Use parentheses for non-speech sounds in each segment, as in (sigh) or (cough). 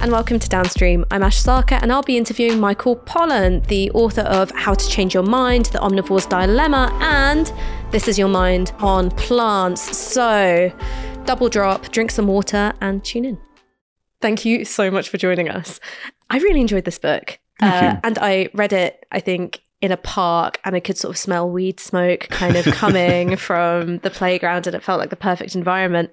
and welcome to Downstream. I'm Ash Sarkar, and I'll be interviewing Michael Pollan, the author of How to Change Your Mind, The Omnivore's Dilemma, and This Is Your Mind on Plants. So, double drop, drink some water, and tune in. Thank you so much for joining us. I really enjoyed this book. Uh, and I read it, I think, in a park and I could sort of smell weed smoke kind of coming (laughs) from the playground and it felt like the perfect environment.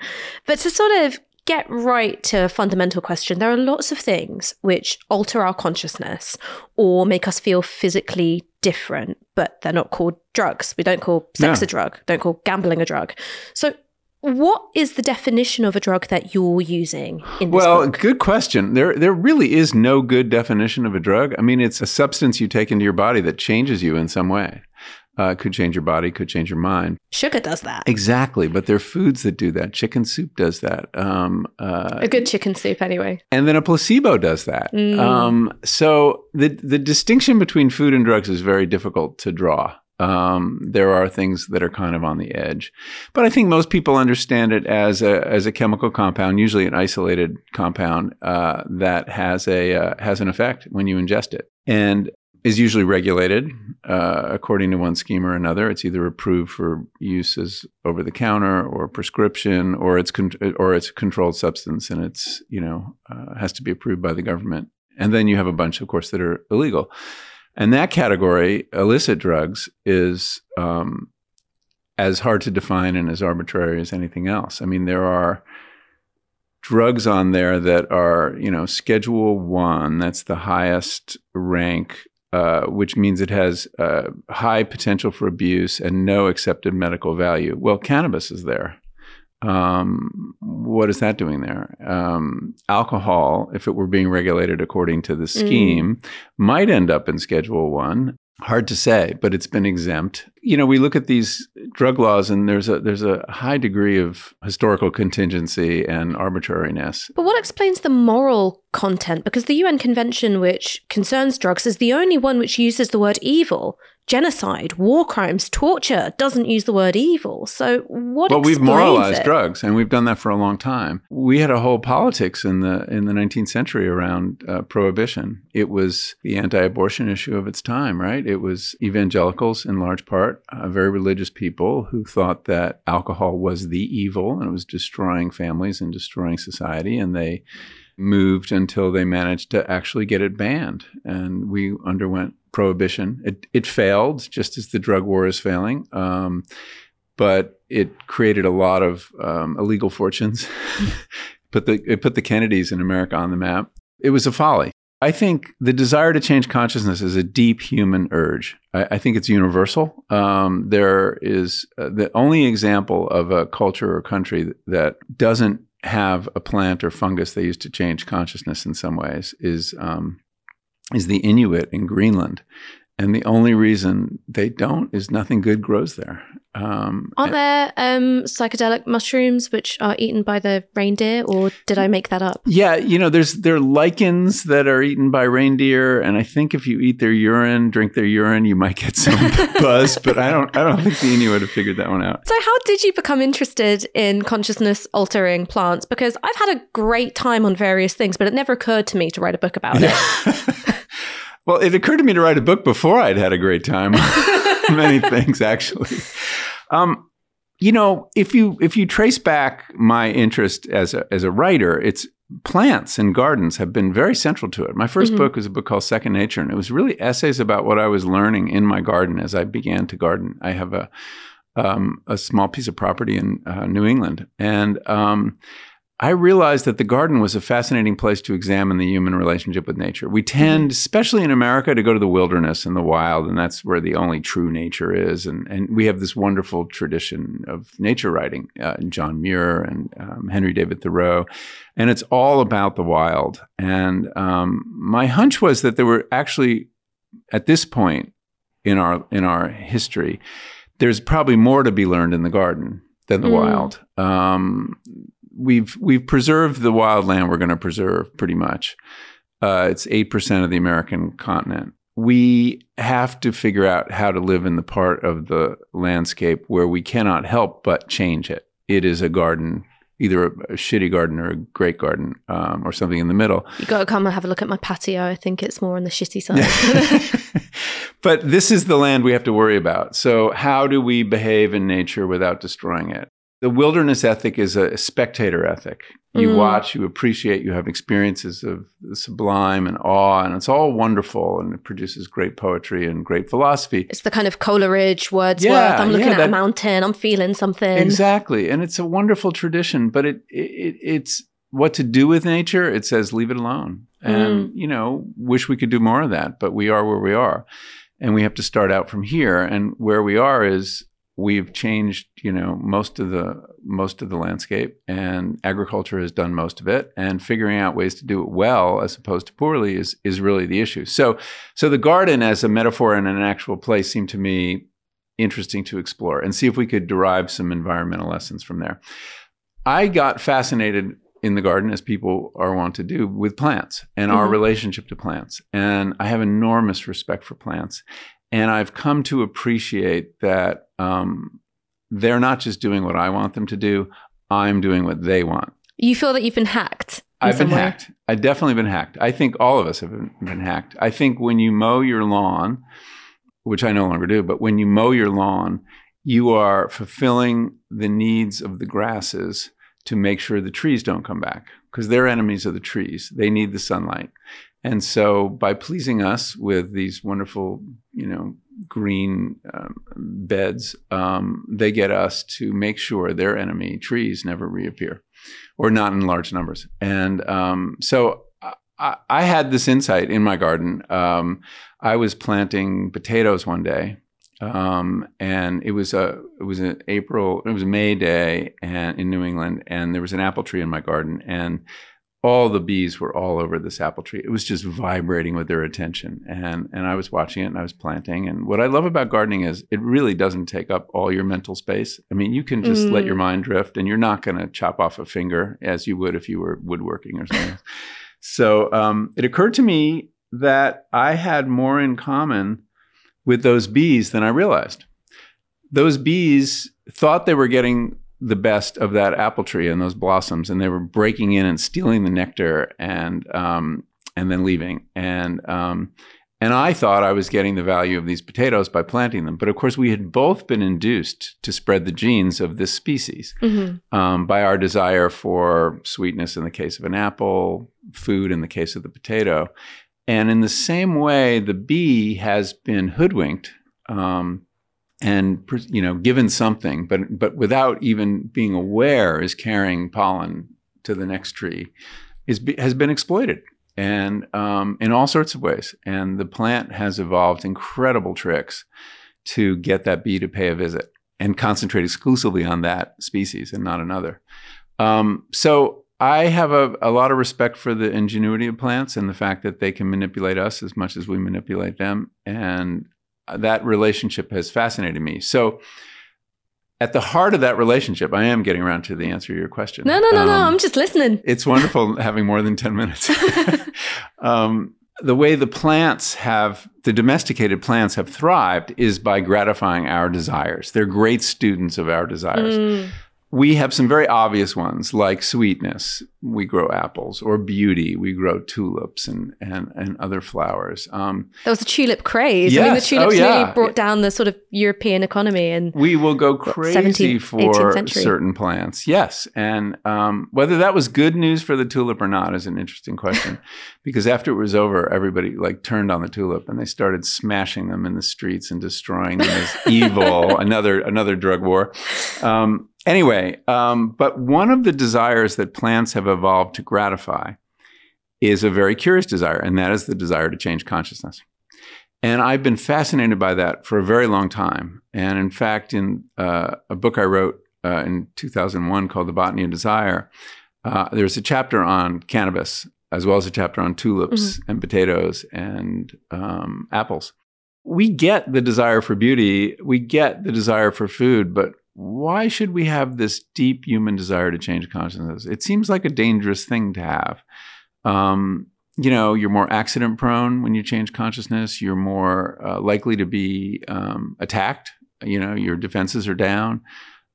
But to sort of get right to a fundamental question, there are lots of things which alter our consciousness or make us feel physically different, but they're not called drugs. We don't call sex No. a drug, don't call gambling a drug. So what is the definition of a drug that you're using in this Well, book? good question. There, there really is no good definition of a drug. I mean, it's a substance you take into your body that changes you in some way. Uh, could change your body, could change your mind. Sugar does that. Exactly, but there are foods that do that. Chicken soup does that, um, uh, A good chicken soup, anyway. and then a placebo does that. Mm. Um, so the the distinction between food and drugs is very difficult to draw. Um, there are things that are kind of on the edge, but I think most people understand it as a as a chemical compound, usually an isolated compound uh, that has a uh, has an effect when you ingest it, and is usually regulated uh, according to one scheme or another. It's either approved for use as over the counter or prescription, or it's con- or it's a controlled substance, and it's you know uh, has to be approved by the government. And then you have a bunch, of course, that are illegal. And that category, illicit drugs, is um, as hard to define and as arbitrary as anything else. I mean, there are drugs on there that are, you know, Schedule One. That's the highest rank, uh, which means it has uh, high potential for abuse and no accepted medical value. Well, cannabis is there. Um, what is that doing there? Um, alcohol, if it were being regulated according to the scheme, might end up in Schedule One. Hard to say, but it's been exempt. You know, we look at these drug laws, and there's a there's a high degree of historical contingency and arbitrariness. But what explains the moral content? Because the UN Convention, which concerns drugs, is the only one which uses the word evil. Genocide, war crimes, torture doesn't use the word evil. So what? Well, we've moralized it? drugs, and we've done that for a long time. We had a whole politics in the in the 19th century around uh, prohibition. It was the anti-abortion issue of its time, right? It was evangelicals, in large part, uh, very religious people who thought that alcohol was the evil and it was destroying families and destroying society, and they moved until they managed to actually get it banned. And we underwent prohibition. It, it failed, just as the drug war is failing. Um, but it created a lot of um, illegal fortunes. (laughs) put the it put the Kennedys in America on the map. It was a folly. I think the desire to change consciousness is a deep human urge. I, I think it's universal. Um, there is uh, the only example of a culture or country that doesn't have a plant or fungus they use to change consciousness in some ways is um, is the Inuit in Greenland. And the only reason they don't is nothing good grows there. Um, Aren't there um, psychedelic mushrooms which are eaten by the reindeer, or did I make that up? Yeah, you know, there's there are lichens that are eaten by reindeer, and I think if you eat their urine, drink their urine, you might get some (laughs) buzz. But I don't, I don't think the Inuit have figured that one out. So, how did you become interested in consciousness altering plants? Because I've had a great time on various things, but it never occurred to me to write a book about it. (laughs) well, it occurred to me to write a book before I'd had a great time. (laughs) (laughs) Many things, actually. Um, you know, if you if you trace back my interest as a as a writer, it's plants and gardens have been very central to it. My 1st Mhm. book was a book called Second Nature, and it was really essays about what I was learning in my garden as I began to garden. I have a um, a small piece of property in uh, New England, and um, I realized that the garden was a fascinating place to examine the human relationship with nature. We tend, especially in America, to go to the wilderness and the wild, and that's where the only true nature is. And, and we have this wonderful tradition of nature writing, uh, John Muir and um, Henry David Thoreau, and it's all about the wild. And um, my hunch was that there were actually, at this point in our in our history, there's probably more to be learned in the garden than the Mm. wild. Um, we've we've preserved the wild land we're going to preserve pretty much. Uh, it's eight percent of the American continent. We have to figure out how to live in the part of the landscape where we cannot help but change it. It is a garden either a, a shitty garden or a great garden um, or something in the middle. You got to come and have a look at my patio. I think it's more on the shitty side. (laughs) but this is the land we have to worry about. So, how do we behave in nature without destroying it? The wilderness ethic is a spectator ethic. You Mm. watch, you appreciate, you have experiences of the sublime and awe, and it's all wonderful and it produces great poetry and great philosophy. it's the kind of Coleridge, Wordsworth. Yeah, I'm looking yeah, at that- a mountain. I'm feeling something. Exactly. And it's a wonderful tradition, but it, it it's what to do with nature. It says leave it alone. And, you know, wish we could do more of that, but we are where we are. And we have to start out from here. And where we are is we've changed, you know, most of the most of the landscape and agriculture has done most of it. And figuring out ways to do it well as opposed to poorly is is really the issue. So so the garden as a metaphor and an actual place seemed to me interesting to explore and see if we could derive some environmental lessons from there. I got fascinated in the garden, as people are wont to do, with plants and our Mhm. relationship to plants. And I have enormous respect for plants. And I've come to appreciate that um, they're not just doing what I want them to do, I'm doing what they want. You feel that you've been hacked. I've been way. hacked. I've definitely been hacked. I think all of us have been, been hacked. I think when you mow your lawn, which I no longer do, but when you mow your lawn, you are fulfilling the needs of the grasses to make sure the trees don't come back because they're enemies of the trees. They need the sunlight. And so by pleasing us with these wonderful, you know, green um, beds, um, they get us to make sure their enemy trees never reappear or not in large numbers. And um, so I, I had this insight in my garden. Um, I was planting potatoes one day, um, and it was a it was an April it was a May day and in New England, and there was an apple tree in my garden, and all the bees were all over this apple tree. It was just vibrating with their attention, and and I was watching it and I was planting. And what I love about gardening is it really doesn't take up all your mental space. I mean, you can just let Mm. your mind drift, and you're not going to chop off a finger as you would if you were woodworking or something. so um, it occurred to me that I had more in common with those bees than I realized. Those bees thought they were getting the best of that apple tree and those blossoms, and they were breaking in and stealing the nectar and um, and then leaving. And um, and I thought I was getting the value of these potatoes by planting them, but of course we had both been induced to spread the genes of this species Mhm. um, by our desire for sweetness in the case of an apple, food in the case of the potato. And in the same way, the bee has been hoodwinked um, and you know given something, but but without even being aware, is carrying pollen to the next tree, is has been exploited and um, in all sorts of ways. And the plant has evolved incredible tricks to get that bee to pay a visit and concentrate exclusively on that species and not another. Um, so I have a, a lot of respect for the ingenuity of plants and the fact that they can manipulate us as much as we manipulate them. And that relationship has fascinated me. So at the heart of that relationship, I am getting around to the answer to your question. No, no, no, no. Um, I'm just listening. it's wonderful (laughs) having more than 10 minutes. (laughs) um, the way the plants have, the domesticated plants have thrived is by gratifying our desires. They're great students of our desires. Mm. We have some very obvious ones like sweetness, we grow apples, or beauty, we grow tulips and, and, and other flowers. Um, There was a tulip craze. I mean, the tulips Oh, yeah. really brought down the sort of European economy. And we will go crazy 17th, for certain plants. Yes. And um, whether that was good news for the tulip or not is an interesting question (laughs) because after it was over, everybody like turned on the tulip and they started smashing them in the streets and destroying them as (laughs) evil, another, another drug war. Um, anyway, um, but one of the desires that plants have evolved to gratify is a very curious desire, and that is the desire to change consciousness. And I've been fascinated by that for a very long time. And in fact, in uh, a book I wrote uh, in 2001 called The Botany of Desire, uh, there's a chapter on cannabis, as well as a chapter on tulips and potatoes and um, apples. We get the desire for beauty, we get the desire for food, but why should we have this deep human desire to change consciousness? It seems like a dangerous thing to have. Um, you know, you're more accident prone when you change consciousness. You're more uh, likely to be um, attacked. You know, your defenses are down.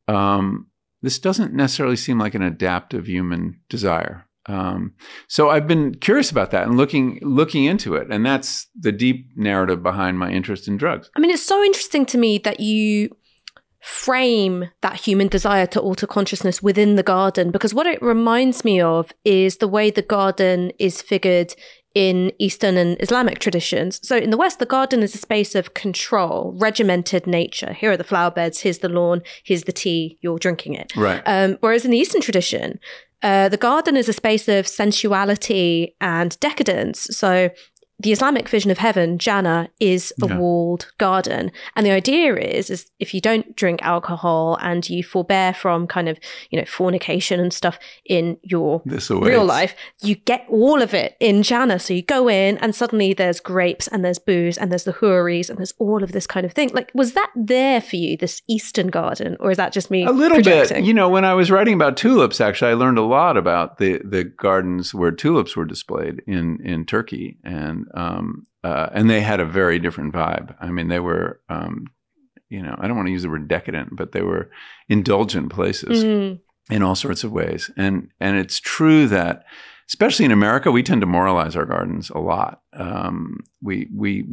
Um, this doesn't necessarily seem like an adaptive human desire. Um, so I've been curious about that and looking looking into it, and that's the deep narrative behind my interest in drugs. I mean, it's so interesting to me that you frame that human desire to alter consciousness within the garden because what it reminds me of is the way the garden is figured in Eastern and Islamic traditions. So in the West, the garden is a space of control, regimented nature. Here are the flower beds, here's the lawn, here's the tea, you're drinking it. Right. Um, whereas in the Eastern tradition, uh, the garden is a space of sensuality and decadence. So the Islamic vision of heaven, Jannah, is a Yeah. walled garden. And the idea is, is if you don't drink alcohol and you forbear from kind of, you know, fornication and stuff in your real life, you get all of it in Jannah. So you go in and suddenly there's grapes and there's booze and there's the houris and there's all of this kind of thing. Like, was that there for you, this Eastern garden? Or is that just me A little projecting? bit. You know, when I was writing about tulips, actually, I learned a lot about the the gardens where tulips were displayed in in Turkey, and um, uh, and they had a very different vibe. I mean, they were, um, you know, I don't want to use the word decadent, but they were indulgent places Mm. in all sorts of ways. And and it's true that, especially in America, we tend to moralize our gardens a lot. Um, we we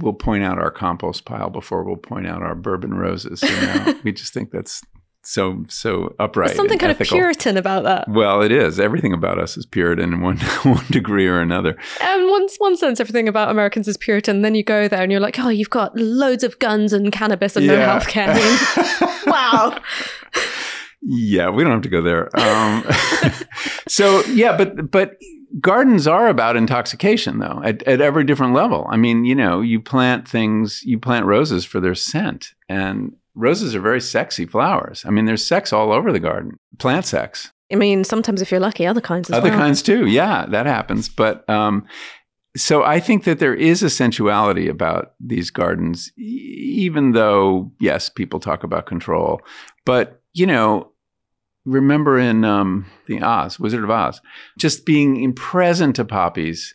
will point out our compost pile before we'll point out our bourbon roses. You know? (laughs) we just think that's so so upright. There's something kind ethical. of Puritan about that. Well, it is. Everything about us is Puritan in one (laughs) one degree or another. And one, one sense, everything about Americans is Puritan. Then you go there and you're like, oh, you've got loads of guns and cannabis and no healthcare. (laughs) wow. Yeah, we don't have to go there. Um, (laughs) so yeah, but but gardens are about intoxication though at, at every different level. I mean, you know, you plant things, you plant roses for their scent, and roses are very sexy flowers. I mean, there's sex all over the garden, plant sex. I mean, sometimes if you're lucky, other kinds as well. Other well. kinds too. Yeah, that happens. But um, so I think that there is a sensuality about these gardens, e- even though, yes, people talk about control. But, you know, remember in um, the Oz, Wizard of Oz, just being in present to poppies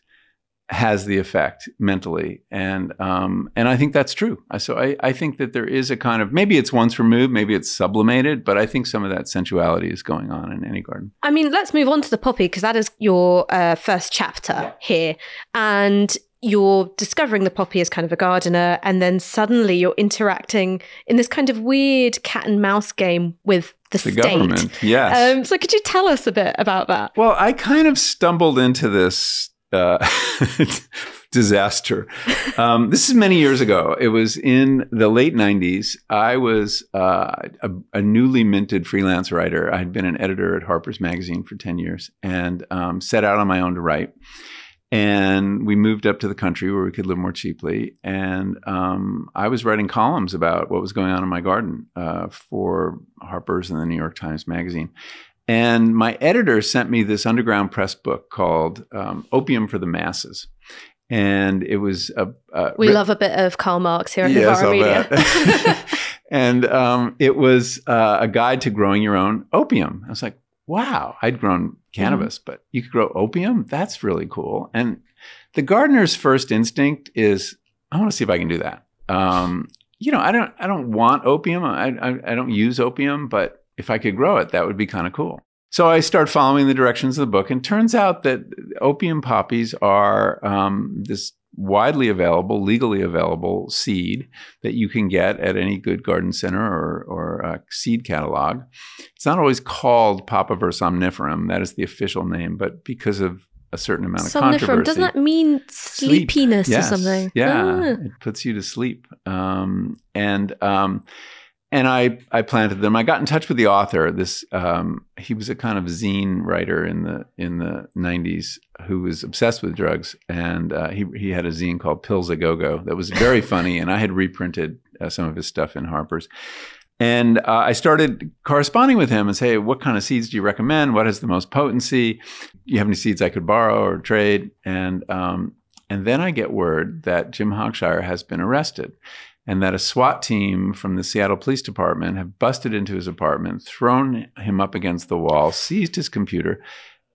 has the effect mentally and um and i think that's true so i i think that there is a kind of maybe it's once removed maybe it's sublimated but i think some of that sensuality is going on in any garden I mean, let's move on to the poppy because that is your uh, first chapter here. And you're discovering the poppy as kind of a gardener. And then suddenly you're interacting in this kind of weird cat and mouse game with the, the state. government yes Um, so could you tell us a bit about that? Well, I kind of stumbled into this uh, (laughs) disaster. Um, this is many years ago. It was in the late 90s. I was uh, a, a newly minted freelance writer. I had been an editor at Harper's Magazine for 10 years and um, set out on my own to write. And we moved up to the country where we could live more cheaply. And um, I was writing columns about what was going on in my garden uh, for Harper's and the New York Times Magazine. And my editor sent me this underground press book called um, Opium for the Masses. And it was a. a We writ- love a bit of Karl Marx here at Yes, I'll Media. (laughs) and um, it was uh, a guide to growing your own opium. I was like, wow, I'd grown cannabis, but you could grow opium? That's really cool. And the gardener's first instinct is, I want to see if I can do that. Um, you know, I don't, I don't want opium. I, I, I don't use opium, but if I could grow it, that would be kind of cool. So I start following the directions of the book, and turns out that opium poppies are um, this widely available, legally available seed that you can get at any good garden center or, or uh, seed catalog. It's not always called Papaver somniferum, that is the official name, but because of a certain amount of Somniferum, controversy. doesn't that mean Sleep. sleepiness Yes. or something? Yeah, Ah. it puts you to sleep. Um, and um, and I I planted them. I got in touch with the author. This um, he was a kind of zine writer in the in the '90s who was obsessed with drugs, and uh, he he had a zine called Pills a Go Go that was very (laughs) funny, and I had reprinted uh, some of his stuff in Harper's. And uh, I started corresponding with him and say, "What kind of seeds do you recommend? What has the most potency? Do you have any seeds I could borrow or trade?" And um, and then I get word that Jim Hogshire has been arrested and that a SWAT team from the Seattle Police Department have busted into his apartment, thrown him up against the wall, seized his computer,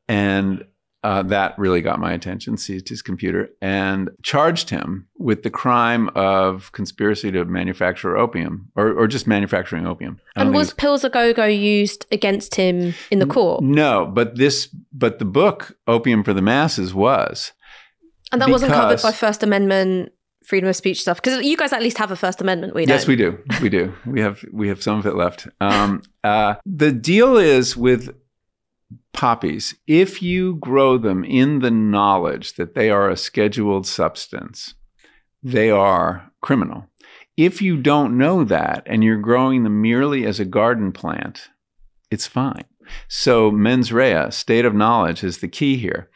and uh, that really got my attention, seized his computer, and charged him with the crime of conspiracy to manufacture opium or, or just manufacturing opium. And think was pills a go go used against him in the court? no, but this, but the book Opium for the Masses was. And that wasn't covered by First Amendment freedom of speech stuff because you guys at least have a First Amendment. We yes, don't. we do. We do. we have we have some of it left. Um, uh, the deal is with poppies, if you grow them in the knowledge that they are a scheduled substance, they are criminal. If you don't know that and you're growing them merely as a garden plant, it's fine. So mens rea, state of knowledge, is the key here.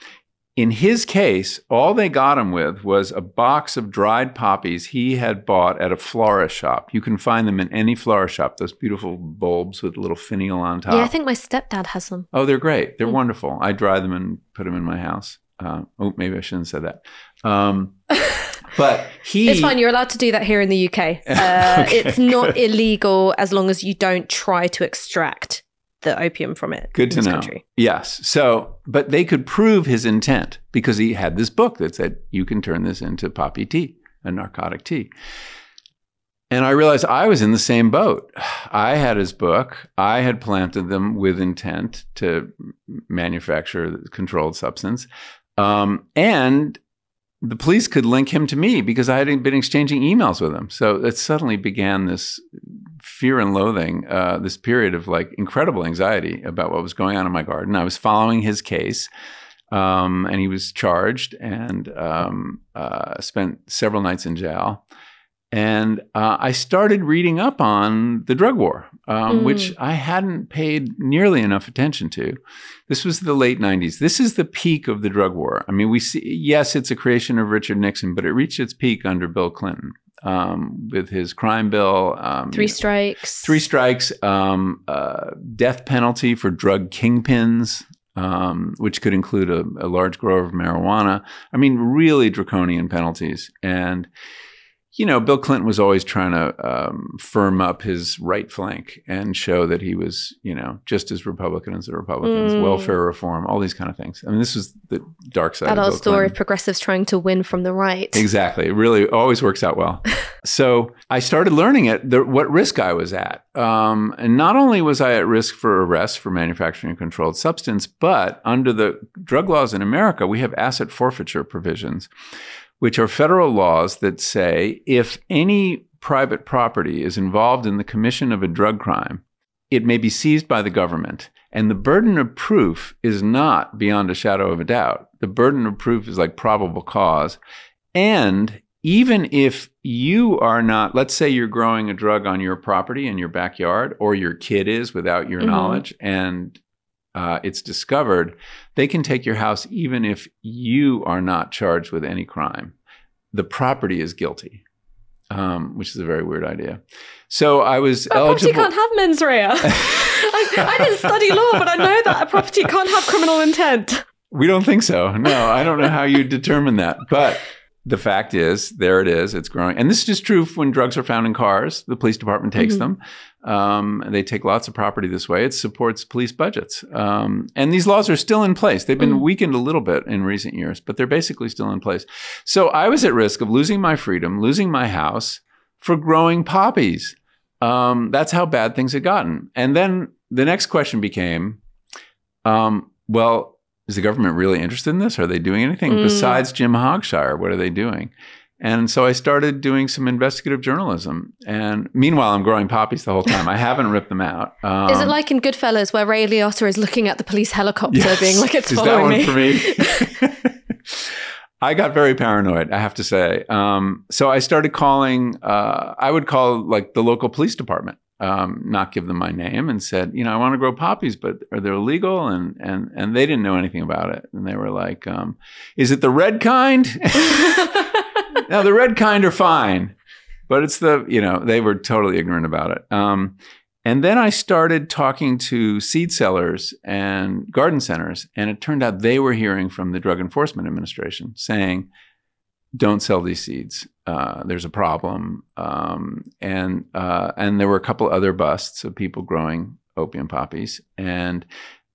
In his case, all they got him with was a box of dried poppies he had bought at a florist shop. You can find them in any florist shop, those beautiful bulbs with a little finial on top. Yeah, I think my stepdad has some. Oh, they're great. They're Mm. wonderful. I dry them and put them in my house. Uh, oh, maybe I shouldn't have said that. Um, (laughs) but he. It's fine. You're allowed to do that here in the UK. (laughs) Uh, Okay, it's not good. illegal as long as you don't try to extract the opium from it. Good to know. Country. Yes. So, but they could prove his intent because he had this book that said you can turn this into poppy tea, a narcotic tea. And I realized I was in the same boat. I had his book. I had planted them with intent to manufacture the controlled substance. Um, and the police could link him to me because I had been exchanging emails with him. So it suddenly began this fear and loathing, uh, this period of like incredible anxiety about what was going on in my garden. I was following his case, um, and he was charged and um, uh, spent several nights in jail. And uh, I started reading up on the drug war, um, Mm. which I hadn't paid nearly enough attention to. This was the late 90s. This is the peak of the drug war. I mean, we see, yes, it's a creation of Richard Nixon, but it reached its peak under Bill Clinton um, with his crime bill. Um, Three strikes. Three strikes, um, uh, death penalty for drug kingpins, um, which could include a, a large grower of marijuana. I mean, really draconian penalties. And, you know, Bill Clinton was always trying to um, firm up his right flank and show that he was, you know, just as Republican as the Republicans, Mm. welfare reform, all these kind of things. I mean, this was the dark side That of old story Clinton. of progressives trying to win from the right. Exactly. It really always works out well. (laughs) so I started learning it, the, what risk I was at. Um, and not only was I at risk for arrest for manufacturing a controlled substance, but under the drug laws in America, we have asset forfeiture provisions, which are federal laws that say if any private property is involved in the commission of a drug crime, it may be seized by the government. And the burden of proof is not beyond a shadow of a doubt. The burden of proof is like probable cause. And even if you are not, let's say you're growing a drug on your property in your backyard, or your kid is without your Mhm. knowledge, and uh, it's discovered, they can take your house even if you are not charged with any crime. The property is guilty, um, which is a very weird idea. So I was A property can't have mens rea. (laughs) I, I didn't study law, but I know that a property can't have criminal intent. We don't think so. No, I don't know how you determine that. But the fact is, there it is. It's growing. And this is just true when drugs are found in cars. The police department takes Mhm. them. Um, they take lots of property this way. It supports police budgets. Um, and these laws are still in place. They've been Mm. weakened a little bit in recent years, but they're basically still in place. So I was at risk of losing my freedom, losing my house for growing poppies. Um, that's how bad things had gotten. And then the next question became, um, well, is the government really interested in this? Are they doing anything Mm. besides Jim Hogshire? What are they doing? And so I started doing some investigative journalism. And meanwhile, I'm growing poppies the whole time. I haven't ripped them out. Um, Is it like in Goodfellas where Ray Liotta is looking at the police helicopter, yes. being like, "It's Is that following one me"? for me? (laughs) I got very paranoid, I have to say. Um, so I started calling, uh, I would call like the local police department, um, not give them my name, and said, you know, I want to grow poppies, but are they illegal? And and and they didn't know anything about it, and they were like, um, "Is it the red kind?" (laughs) now the red kind are fine, but it's the you know they were totally ignorant about it. Um, and then I started talking to seed sellers and garden centers, and it turned out they were hearing from the Drug Enforcement Administration saying, "Don't sell these seeds. Uh, there's a problem." Um, and uh, and there were a couple other busts of people growing opium poppies, and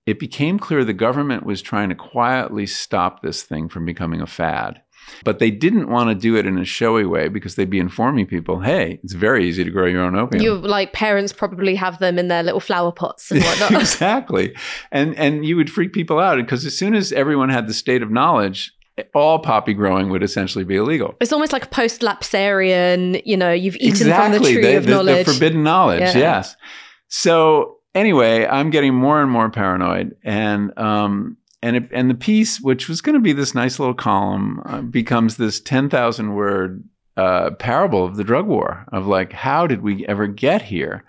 it became clear the government was trying to quietly stop this thing from becoming a fad. But they didn't want to do it in a showy way because they'd be informing people, hey, it's very easy to grow your own opium. You like parents probably have them in their little flower pots and (laughs) whatnot. exactly. And and you would freak people out because as soon as everyone had the state of knowledge, all poppy growing would essentially be illegal. It's almost like post lapsarian, you know, you've eaten exactly. from the tree the, of the, knowledge. The forbidden knowledge, Yeah. yes. So anyway, I'm getting more and more paranoid, and um, and it, and the piece, which was going to be this nice little column, uh, becomes this ten thousand word uh, parable of the drug war of like, how did we ever get here?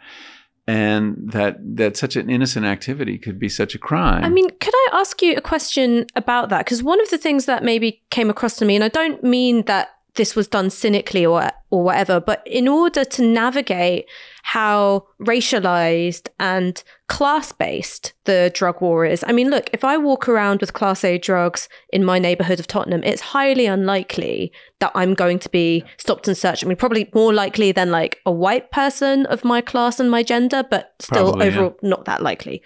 And that that such an innocent activity could be such a crime. I mean, could I ask you a question about that? Because one of the things that maybe came across to me, and I don't mean that this was done cynically or or whatever, but in order to navigate how racialized and class based the drug war is. I mean, look, if I walk around with class A drugs in my neighborhood of Tottenham, it's highly unlikely that I'm going to be stopped and searched. I mean, probably more likely than like a white person of my class and my gender, but still Probably, yeah. overall not that likely.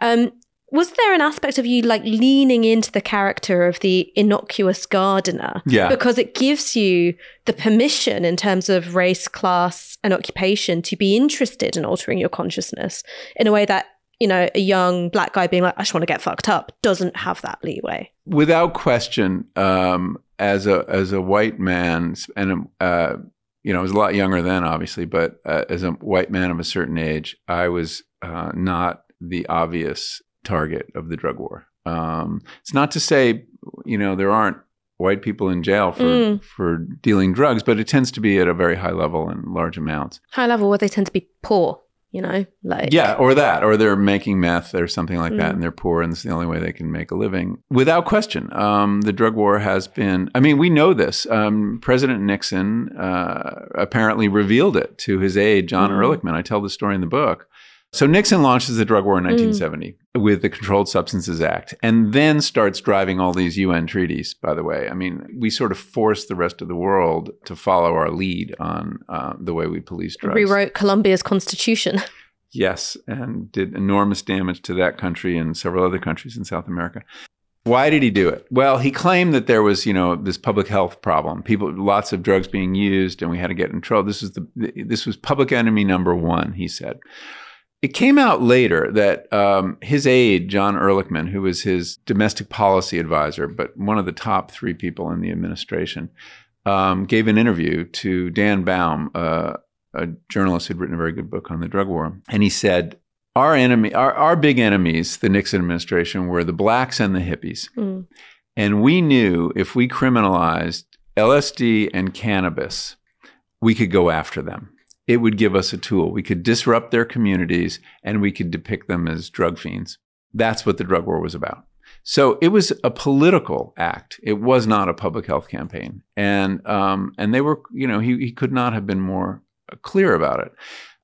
Um, was there an aspect of you like leaning into the character of the innocuous gardener yeah. because it gives you the permission in terms of race class and occupation to be interested in altering your consciousness in a way that you know a young black guy being like i just want to get fucked up doesn't have that leeway without question, um, as a as a white man, and uh, you know, I was a lot younger then, obviously, but uh, as a white man of a certain age, I was uh, not the obvious target of the drug war. Um, it's not to say, you know, there aren't white people in jail for Mm. for dealing drugs, but it tends to be at a very high level and large amounts. high level where they tend to be poor you know like Yeah, or that, or they're making meth or something like that, Mm. and they're poor, and it's the only way they can make a living. Without question, um, the drug war has been. I mean, we know this. Um, President Nixon uh, apparently revealed it to his aide, John Mm. Ehrlichman. I tell the story in the book. So Nixon launches the drug war in 1970 with the Controlled Substances Act, and then starts driving all these UN treaties. By the way, I mean we sort of forced the rest of the world to follow our lead on uh, the way we police drugs. rewrote colombia's constitution (laughs) Yes, and did enormous damage to that country and several other countries in South America. Why did he do it? Well, he claimed that there was, you know, this public health problem. People, lots of drugs being used, and we had to get in trouble. This was the, this was public enemy number one. He said. It came out later that um, his aide, John Ehrlichman, who was his domestic policy advisor, but one of the top three people in the administration, um, gave an interview to Dan Baum, uh, a journalist who'd written a very good book on the drug war. And he said, our enemy, our, our big enemies, the Nixon administration, were the blacks and the hippies. Mm. And we knew if we criminalized LSD and cannabis, we could go after them. It would give us a tool. We could disrupt their communities and we could depict them as drug fiends. That's what the drug war was about. So it was a political act. It was not a public health campaign. And um, and they were, you know, he, he could not have been more clear about it.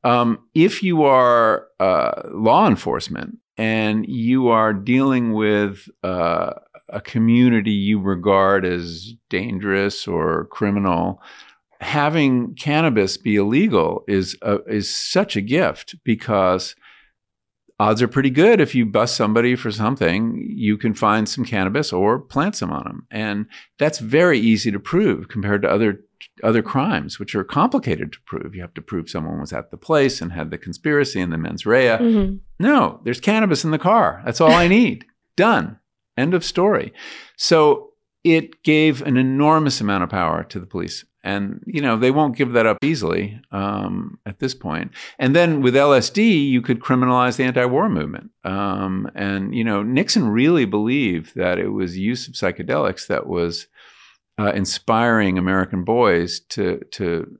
Um, if you are uh, law enforcement and you are dealing with uh, a community you regard as dangerous or criminal, having cannabis be illegal is a, is such a gift because odds are pretty good if you bust somebody for something, you can find some cannabis or plant some on them, and that's very easy to prove compared to other other crimes, which are complicated to prove. You have to prove someone was at the place and had the conspiracy and the mens rea. Mhm. No, there's cannabis in the car. That's all I (laughs) need. Done. End of story. So it gave an enormous amount of power to the police. And, you know, they won't give that up easily um, at this point. And then with LSD, you could criminalize the anti war movement. Um, and, you know, Nixon really believed that it was use of psychedelics that was uh, inspiring American boys to, to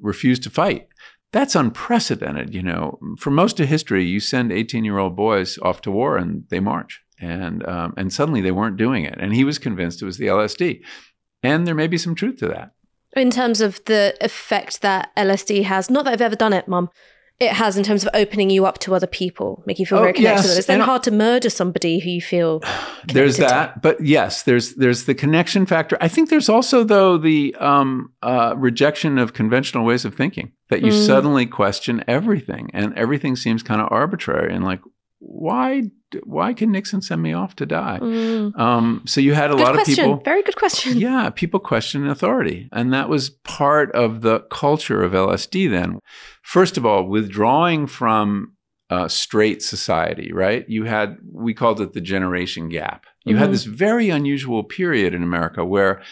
refuse to fight. That's unprecedented. You know, for most of history, you send 18 year old boys off to war and they march. And, um, and suddenly they weren't doing it. And he was convinced it was the LSD. And there may be some truth to that. In terms of the effect that lsd has not that i've ever done it mum it has in terms of opening you up to other people making you feel Oh, very connected yes, it's then hard to murder somebody who you feel (sighs) there's connected to. that but yes there's there's the connection factor i think there's also though the um, uh, rejection of conventional ways of thinking that you Mm. suddenly question everything and everything seems kind of arbitrary and like why why can Nixon send me off to die? Mm. Um, so you had a good lot question. of people. Very good question. (laughs) Yeah, people questioning authority, and that was part of the culture of LSD. Then, first of all, withdrawing from uh, straight society, right? You had we called it the generation gap. You mm-hmm. had this very unusual period in America where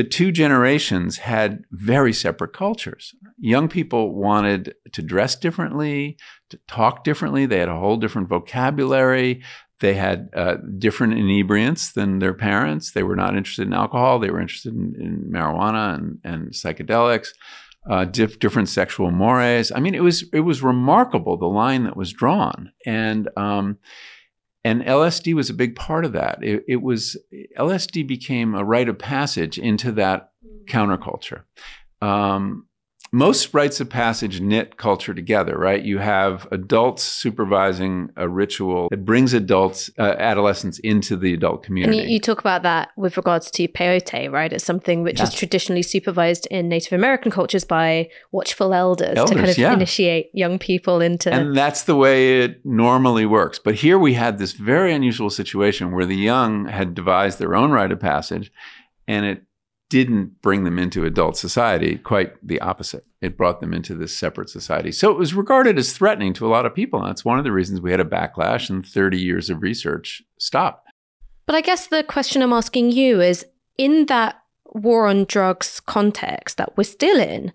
the two generations had very separate cultures. Young people wanted to dress differently, to talk differently. They had a whole different vocabulary. They had uh, different inebriants than their parents. They were not interested in alcohol. They were interested in, in marijuana and, and psychedelics. Uh, diff- different sexual mores. I mean, it was it was remarkable the line that was drawn, and um, and LSD was a big part of that. It, it, was LSD became a rite of passage into that counterculture. Um, most rites of passage knit culture together, right? You have adults supervising a ritual that brings adults, uh, adolescents into the adult community. And you, you, talk about that with regards to peyote, right? It's something which is traditionally supervised in Native American cultures by watchful elders, elders to kind of yeah. initiate young people into. And that's the way it normally works. But here we had this very unusual situation where the young had devised their own rite of passage and it didn't bring them into adult society, quite the opposite. It brought them into this separate society. So it was regarded as threatening to a lot of people. And that's one of the reasons we had a backlash and 30 years of research stopped. But I guess the question I'm asking you is in that war on drugs context that we're still in,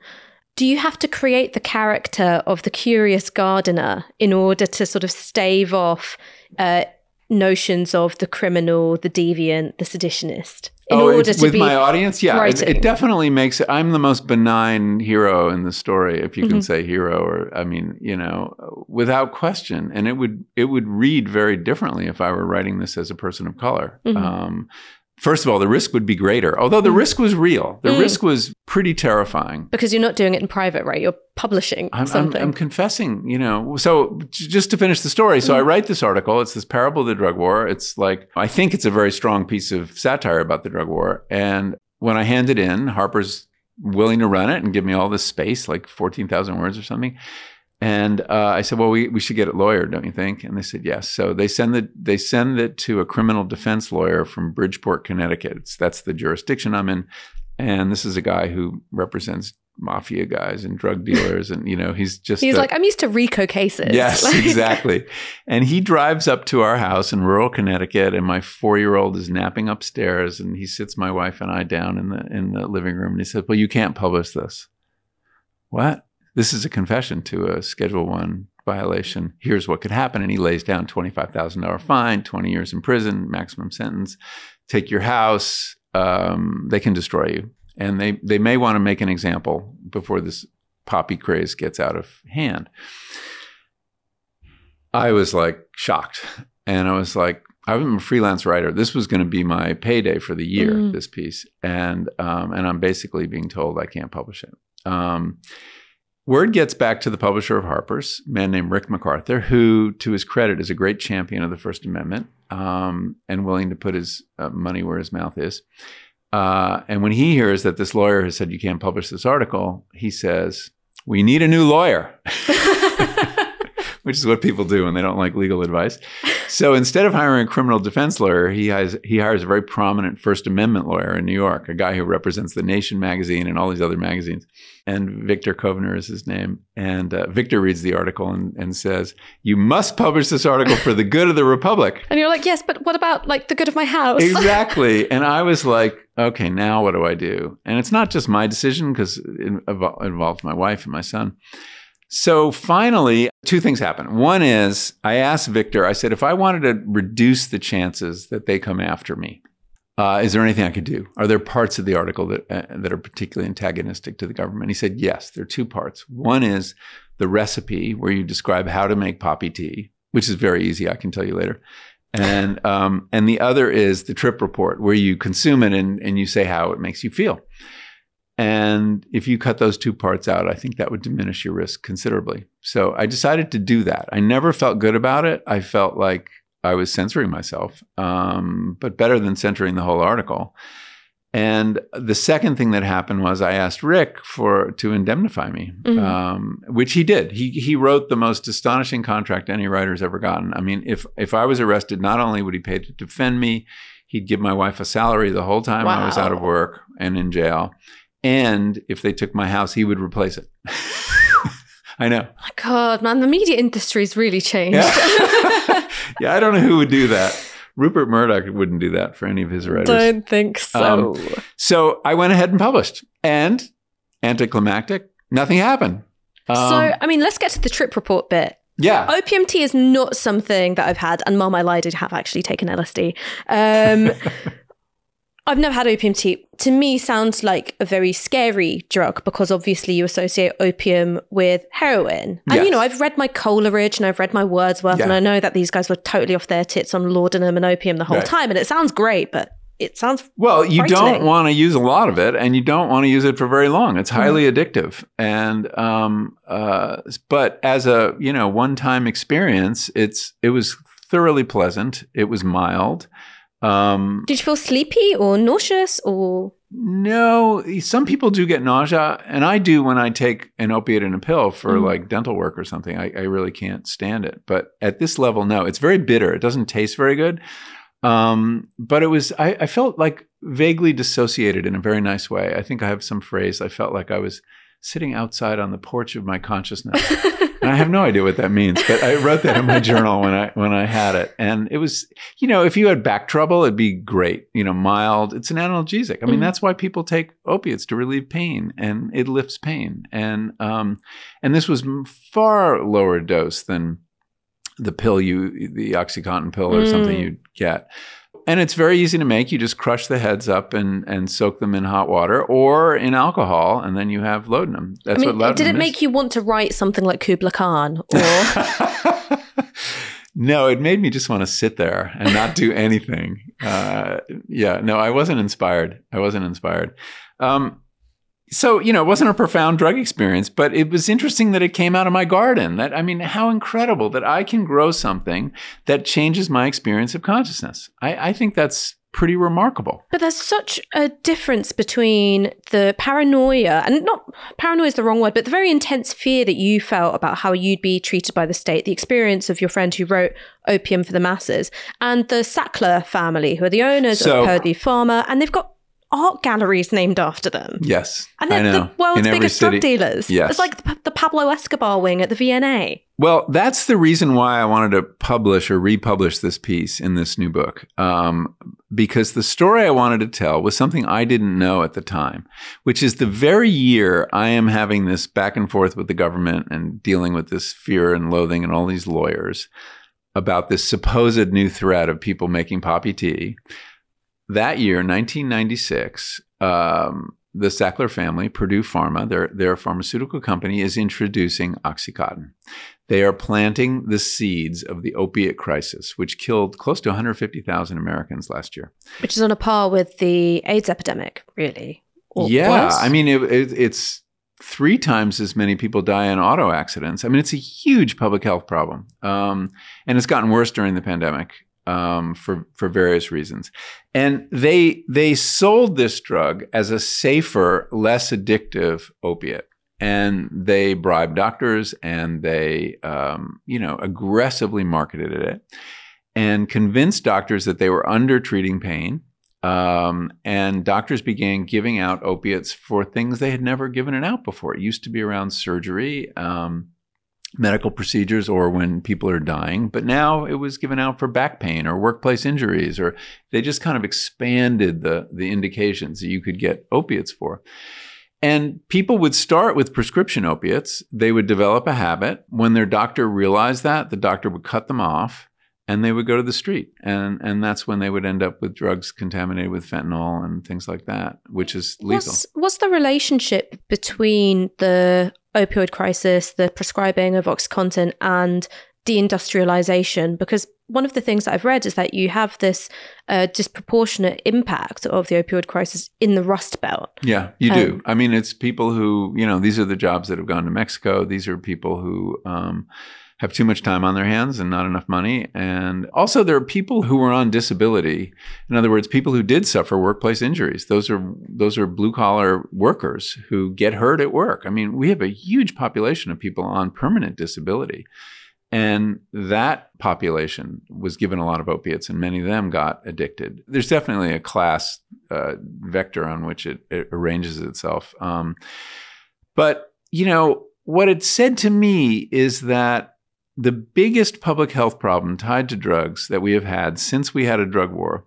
do you have to create the character of the curious gardener in order to sort of stave off uh, notions of the criminal, the deviant, the seditionist? In oh, order to with be my audience yeah it, it, definitely makes it i'm the most benign hero in the story if you mm-hmm. can say hero or i mean you know without question and it would it would read very differently if i were writing this as a person of color mm-hmm. um, First of all, the risk would be greater, although the mm. risk was real. The mm. risk was pretty terrifying. Because you're not doing it in private, right? You're publishing I'm, something. I'm, I'm confessing, you know. So just to finish the story, so mm. I write this article. It's this parable of the drug war. It's like, I think it's a very strong piece of satire about the drug war. And when I hand it in, Harper's willing to run it and give me all this space, like 14,000 words or something. And uh, I said, "Well, we, we should get it lawyered, don't you think?" And they said, "Yes." So they send it they send it to a criminal defense lawyer from Bridgeport, Connecticut. It's, that's the jurisdiction I'm in, and this is a guy who represents mafia guys and drug (laughs) dealers, and you know he's just he's a, like, "I'm used to RICO cases." Yes, (laughs) exactly. And he drives up to our house in rural Connecticut, and my four year old is napping upstairs, and he sits my wife and I down in the in the living room, and he says, "Well, you can't publish this." What? This is a confession to a Schedule One violation. Here's what could happen, and he lays down twenty five thousand dollar fine, twenty years in prison, maximum sentence. Take your house. Um, they can destroy you, and they they may want to make an example before this poppy craze gets out of hand. I was like shocked, and I was like, I'm a freelance writer. This was going to be my payday for the year. Mm. This piece, and um, and I'm basically being told I can't publish it. Um, Word gets back to the publisher of Harper's, a man named Rick MacArthur, who, to his credit, is a great champion of the First Amendment um, and willing to put his uh, money where his mouth is. Uh, and when he hears that this lawyer has said you can't publish this article, he says, "We need a new lawyer," (laughs) (laughs) which is what people do when they don't like legal advice. So instead of hiring a criminal defense lawyer, he has he hires a very prominent First Amendment lawyer in New York, a guy who represents the Nation magazine and all these other magazines. And Victor Kovner is his name. And uh, Victor reads the article and, and says, "You must publish this article for the good of the republic." And you're like, "Yes, but what about like the good of my house?" (laughs) exactly. And I was like, "Okay, now what do I do?" And it's not just my decision because it involves my wife and my son. So finally, two things happen. One is I asked Victor, I said, if I wanted to reduce the chances that they come after me, uh, is there anything I could do? Are there parts of the article that, uh, that are particularly antagonistic to the government? He said, yes, there are two parts. One is the recipe where you describe how to make poppy tea, which is very easy. I can tell you later. And, um, and the other is the trip report where you consume it and, and you say how it makes you feel. And if you cut those two parts out, I think that would diminish your risk considerably. So I decided to do that. I never felt good about it. I felt like I was censoring myself, um, but better than censoring the whole article. And the second thing that happened was I asked Rick for to indemnify me, Mhm. um, which he did. He he wrote the most astonishing contract any writer's ever gotten. I mean, if if I was arrested, not only would he pay to defend me, he'd give my wife a salary the whole time I was out of work and in jail, and if they took my house, he would replace it. (laughs) I know. My God, man, the media industry's really changed. Yeah. (laughs) (laughs) yeah, I don't know who would do that. Rupert Murdoch wouldn't do that for any of his writers. Don't think so. So I went ahead and published, and anticlimactic, nothing happened. Um, so, I mean, let's get to the trip report bit. yeah, Opium tea is not something that I've had, and Mom, I lied, I have actually taken LSD. Um, I've never had opium tea. To me, sounds like a very scary drug because obviously you associate opium with heroin. And Yes. you know, I've read my Coleridge and I've read my Wordsworth, and I know that these guys were totally off their tits on laudanum and opium the whole Right. time, and it sounds great, but it sounds well, you don't want to use a lot of it, and you don't want to use it for very long. It's highly Mm-hmm. addictive, and um, uh, but as a you know one-time experience, it's it was thoroughly pleasant. It was mild. Um, Did you feel sleepy or nauseous or No, some people do get nausea, and I do when I take an opiate and a pill for Mhm. like dental work or something. I, I really can't stand it. But at this level, no, it's very bitter. It doesn't taste very good. Um, but it was, I, I felt like vaguely dissociated in a very nice way. I think I have some phrase. I felt like I was sitting outside on the porch of my consciousness. (laughs) and I have no idea what that means, but I wrote that in my journal when I when I had it, and it was, you know, if you had back trouble, it'd be great, you know, mild. It's an analgesic. I mean, Mhm. that's why people take opiates to relieve pain, and it lifts pain. And um, and this was far lower dose than the pill you, the OxyContin pill or something Mm. you'd get. And it's very easy to make. You just crush the heads up and, and soak them in hot water or in alcohol, and then you have laudanum. That's I mean, what laudanum did it make you want to write something like Kubla Khan? Or (laughs) no, it made me just want to sit there and not do anything. Uh, yeah, no, I wasn't inspired. I wasn't inspired. Um, so you know, it wasn't a profound drug experience, but it was interesting that it came out of my garden. That I mean, how incredible that I can grow something that changes my experience of consciousness. I, I think that's pretty remarkable. But there's such a difference between the paranoia, and not paranoia is the wrong word, but the very intense fear that you felt about how you'd be treated by the state, the experience of your friend who wrote Opium for the Masses, and the Sackler family, who are the owners So- of Purdue Pharma, and they've got art galleries named after them. Yes, And they're the world's In biggest drug dealers. Yes. It's like the, the Pablo Escobar wing at the V&A. Well, that's the reason why I wanted to publish or republish this piece in this new book. Um, because the story I wanted to tell was something I didn't know at the time, which is the very year I am having this back and forth with the government and dealing with this fear and loathing and all these lawyers about this supposed new threat of people making poppy tea. That year, 1996, um, the Sackler family, Purdue Pharma, their, their pharmaceutical company, is introducing Oxycontin. They are planting the seeds of the opiate crisis, which killed close to 150,000 Americans last year. Which is on a par with the AIDS epidemic, really. Or yeah. I mean, it, it, it's three times as many people die in auto accidents. I mean, it's a huge public health problem, um, and it's gotten worse during the pandemic um, for for various reasons. And they they sold this drug as a safer, less addictive opiate. And they bribed doctors, and they, um, you know, aggressively marketed it, and convinced doctors that they were under treating pain, um, and doctors began giving out opiates for things they had never given it out before. It used to be around surgery, um, medical procedures, or when people are dying, but now it was given out for back pain or workplace injuries, or they just kind of expanded the the indications that you could get opiates for. And people would start with prescription opiates. They would develop a habit. When their doctor realized that, the doctor would cut them off and they would go to the street. And, and that's when they would end up with drugs contaminated with fentanyl and things like that, which is lethal. What's, what's the relationship between the opioid crisis, the prescribing of OxyContin, and deindustrialization? Because one of the things that I've read is that you have this uh, disproportionate impact of the opioid crisis in the Rust Belt. Yeah, you do. Um, I mean, it's people who, you know, these are the jobs that have gone to Mexico. These are people who, um, have too much time on their hands and not enough money. And also, there are people who are on disability. In other words, people who did suffer workplace injuries. Those are those are blue collar workers who get hurt at work. I mean, we have a huge population of people on permanent disability. And that population was given a lot of opiates, and many of them got addicted. There's definitely a class uh, vector on which it, it arranges itself. Um, but, you know, what it said to me is that the biggest public health problem tied to drugs that we have had since we had a drug war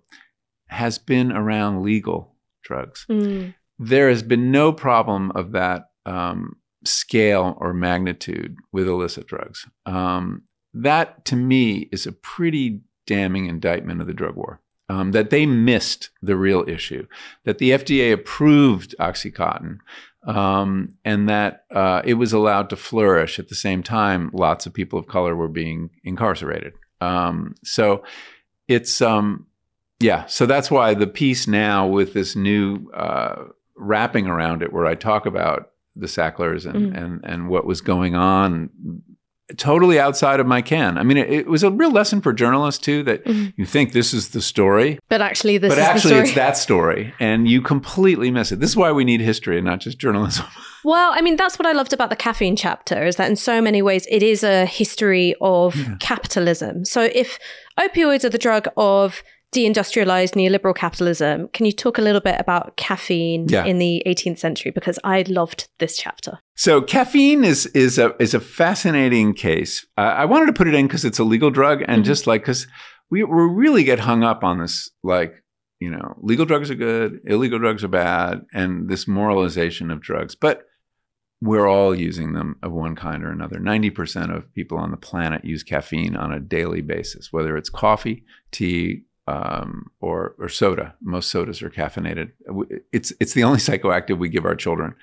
has been around legal drugs. Mm. There has been no problem of that um, scale or magnitude with illicit drugs. Um, that to me is a pretty damning indictment of the drug war. Um, that they missed the real issue, that the FDA approved Oxycontin, um, and that uh, it was allowed to flourish at the same time lots of people of color were being incarcerated. Um, so it's, um, yeah, so that's why the piece now with this new uh, wrapping around it, where I talk about the Sacklers and, mm. and, and what was going on totally outside of my ken. I mean, it, it, was a real lesson for journalists too that mm-hmm. you think this is the story, but actually, this but actually, it's that story, and you completely miss it. This is why we need history and not just journalism. (laughs) Well, I mean, that's what I loved about the caffeine chapter is that in so many ways it is a history of yeah. capitalism. So if opioids are the drug of deindustrialized neoliberal capitalism. Can you talk a little bit about caffeine yeah. in the 18th century? Because I loved this chapter. So caffeine is is a is a fascinating case. Uh, I wanted to put it in because it's a legal drug, and mm-hmm. just like because we we really get hung up on this, like you know, legal drugs are good, illegal drugs are bad, and this moralization of drugs, but we're all using them of one kind or another. 90% of people on the planet use caffeine on a daily basis, whether it's coffee, tea, um, or or soda. Most sodas are caffeinated. It's it's the only (laughs) psychoactive we give our children.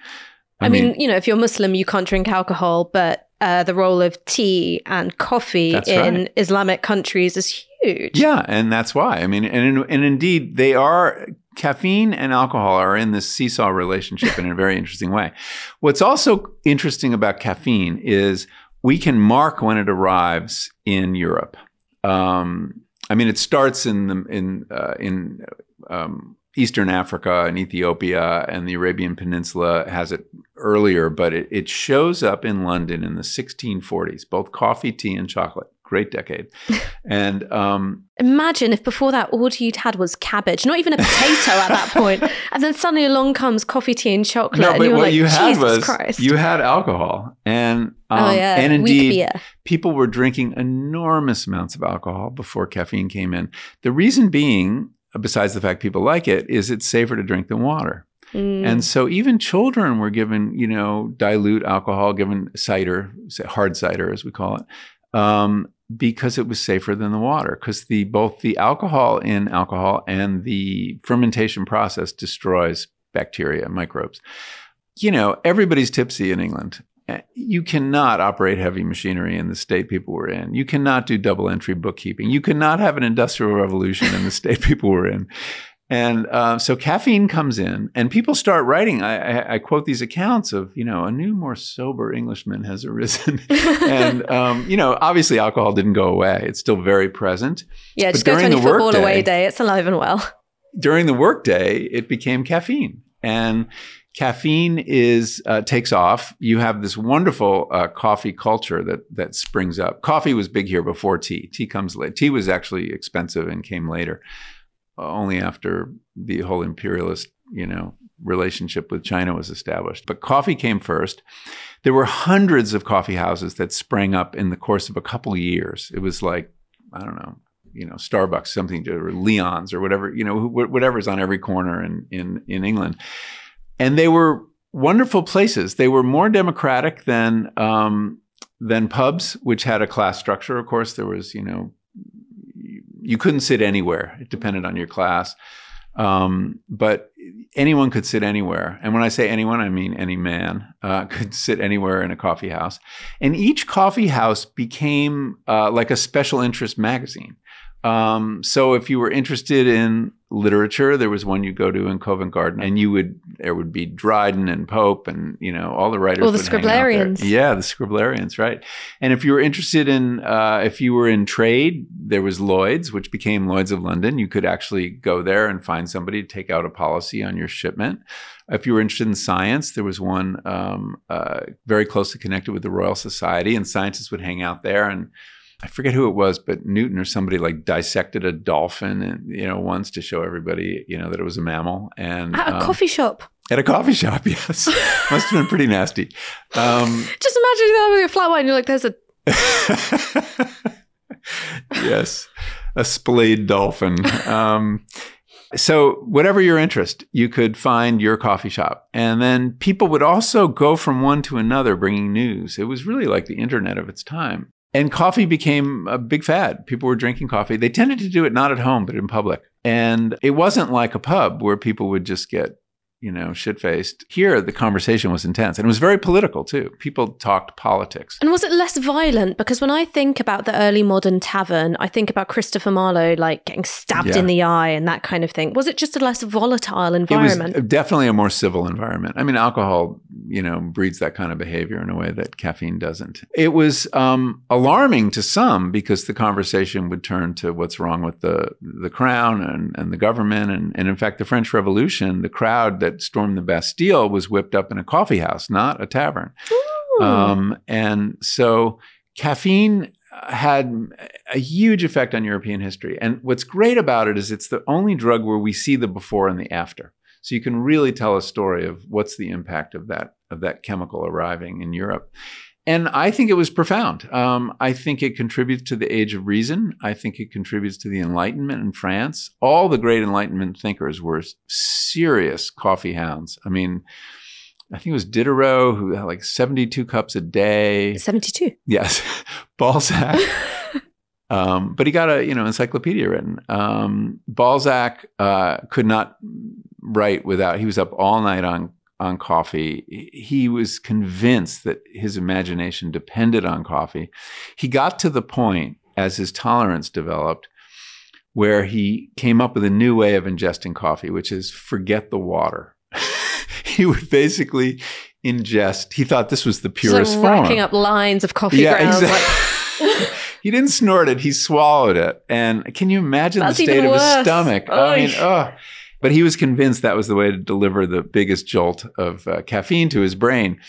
I, I mean, mean, you know, if you're Muslim, you can't drink alcohol, but uh, the role of tea and coffee in right. Islamic countries is huge. Yeah, and that's why. I mean, and and indeed, they are caffeine and alcohol are in this seesaw relationship in a very (laughs) interesting way. What's also interesting about caffeine is we can mark when it arrives in Europe. Um, I mean, it starts in the in uh, in um, Eastern Africa and Ethiopia, and the Arabian Peninsula has it earlier, but it, it shows up in London in the 1640s. Both coffee, tea, and chocolate. Great decade. (laughs) And um, imagine if before that all you'd had was cabbage, not even a potato at that point. (laughs) and then suddenly along comes coffee, tea, and chocolate. No, but and what like, you had was Christ. you had alcohol, and oh, um, oh, yeah. and indeed people were drinking enormous amounts of alcohol before caffeine came in. The reason being, besides the fact people like it, is it's safer to drink than water. Mm. And so even children were given, you know, dilute alcohol, given cider, hard cider as we call it, um, because it was safer than the water. Because the both the alcohol in alcohol and the fermentation process destroys bacteria, and microbes. You know, everybody's tipsy in England. Eh, you cannot operate heavy machinery in the state people were in. You cannot do double entry bookkeeping. You cannot have an industrial revolution in the state (laughs) people were in. And uh, so caffeine comes in, and people start writing. I, I, I, quote these accounts of, you know, a new, more sober Englishman has arisen, (laughs) and um, you know, obviously alcohol didn't go away; it's still very present. Yeah, just go to any football day, away day; it's alive and well. During the workday, it became caffeine, and caffeine is uh, takes off. You have this wonderful uh, coffee culture that that springs up. Coffee was big here before tea. Tea comes late. Tea was actually expensive and came later only after the whole imperialist, you know, relationship with China was established. But coffee came first. There were hundreds of coffee houses that sprang up in the course of a couple of years. It was like, I don't know, you know, Starbucks, something or Leon's or whatever, you know, whatever's on every corner in, in, in England. And they were wonderful places. They were more democratic than, um, than pubs, which had a class structure. Of course, there was, you know, you couldn't sit anywhere. It depended on your class. Um, but anyone could sit anywhere. And when I say anyone, I mean any man uh, (laughs) could sit anywhere in a coffee house. And each coffee house became uh, like a special interest magazine. Um, so if you were interested in literature, there was one you go to in Covent Garden, and you would there would be Dryden and Pope, and you know all the writers. All the would hang out there. Scriblerians. Yeah, the Scriblerians, right? And if you were interested in, uh, if you were in trade, there was Lloyd's, which became Lloyd's of London. You could actually go there and find somebody to take out a policy on your shipment. If you were interested in science, there was one um, uh, very closely connected with the Royal Society, and scientists would hang out there and I forget who it was, but Newton or somebody like dissected a dolphin, and you know, once to show everybody, you know, that it was a mammal. And At a um, coffee shop. At a coffee shop, (laughs) yes, must have been pretty nasty. Um, Just imagine that with your flat white and you're like, there's a (laughs) yes, a splayed dolphin. Um, so, whatever your interest, you could find your coffee shop. And then people would also go from one to another bringing news. It was really like the internet of its time. And coffee became a big fad. People were drinking coffee. They tended to do it not at home, but in public. And it wasn't like a pub where people would just get, you know, shit faced. Here, the conversation was intense and it was very political too. People talked politics. And was it less violent? Because when I think about the early modern tavern, I think about Christopher Marlowe like getting stabbed Yeah. in the eye and that kind of thing. Was it just a less volatile environment? It was definitely a more civil environment. I mean, alcohol, you know, breeds that kind of behavior in a way that caffeine doesn't. It was um, alarming to some because the conversation would turn to what's wrong with the the crown and, and the government, and, and in fact, the French Revolution, the crowd that stormed the Bastille was whipped up in a coffee house, not a tavern. Um, and so caffeine had a huge effect on European history. And what's great about it is it's the only drug where we see the before and the after. So you can really tell a story of what's the impact of that of that chemical arriving in Europe. And I think it was profound. Um, I think it contributes to the age of reason. I think it contributes to the Enlightenment in France. All the great Enlightenment thinkers were serious coffee hounds. I mean, I think it was Diderot who had like 72 cups a day. 72. Yes, (laughs) Balzac. (laughs) um, but he got a you know encyclopedia written. Um, Balzac uh, could not write without. He was up all night on on coffee. He was convinced that his imagination depended on coffee. He got to the point as his tolerance developed where he came up with a new way of ingesting coffee, which is forget the water. (laughs) he would basically ingest. He thought this was the purest like form. racking up lines of coffee grounds. exactly. Like, (laughs) he didn't snort it; he swallowed it. And can you imagine That's the state of his stomach? I mean, oh. But he was convinced that was the way to deliver the biggest jolt of uh, caffeine to his brain.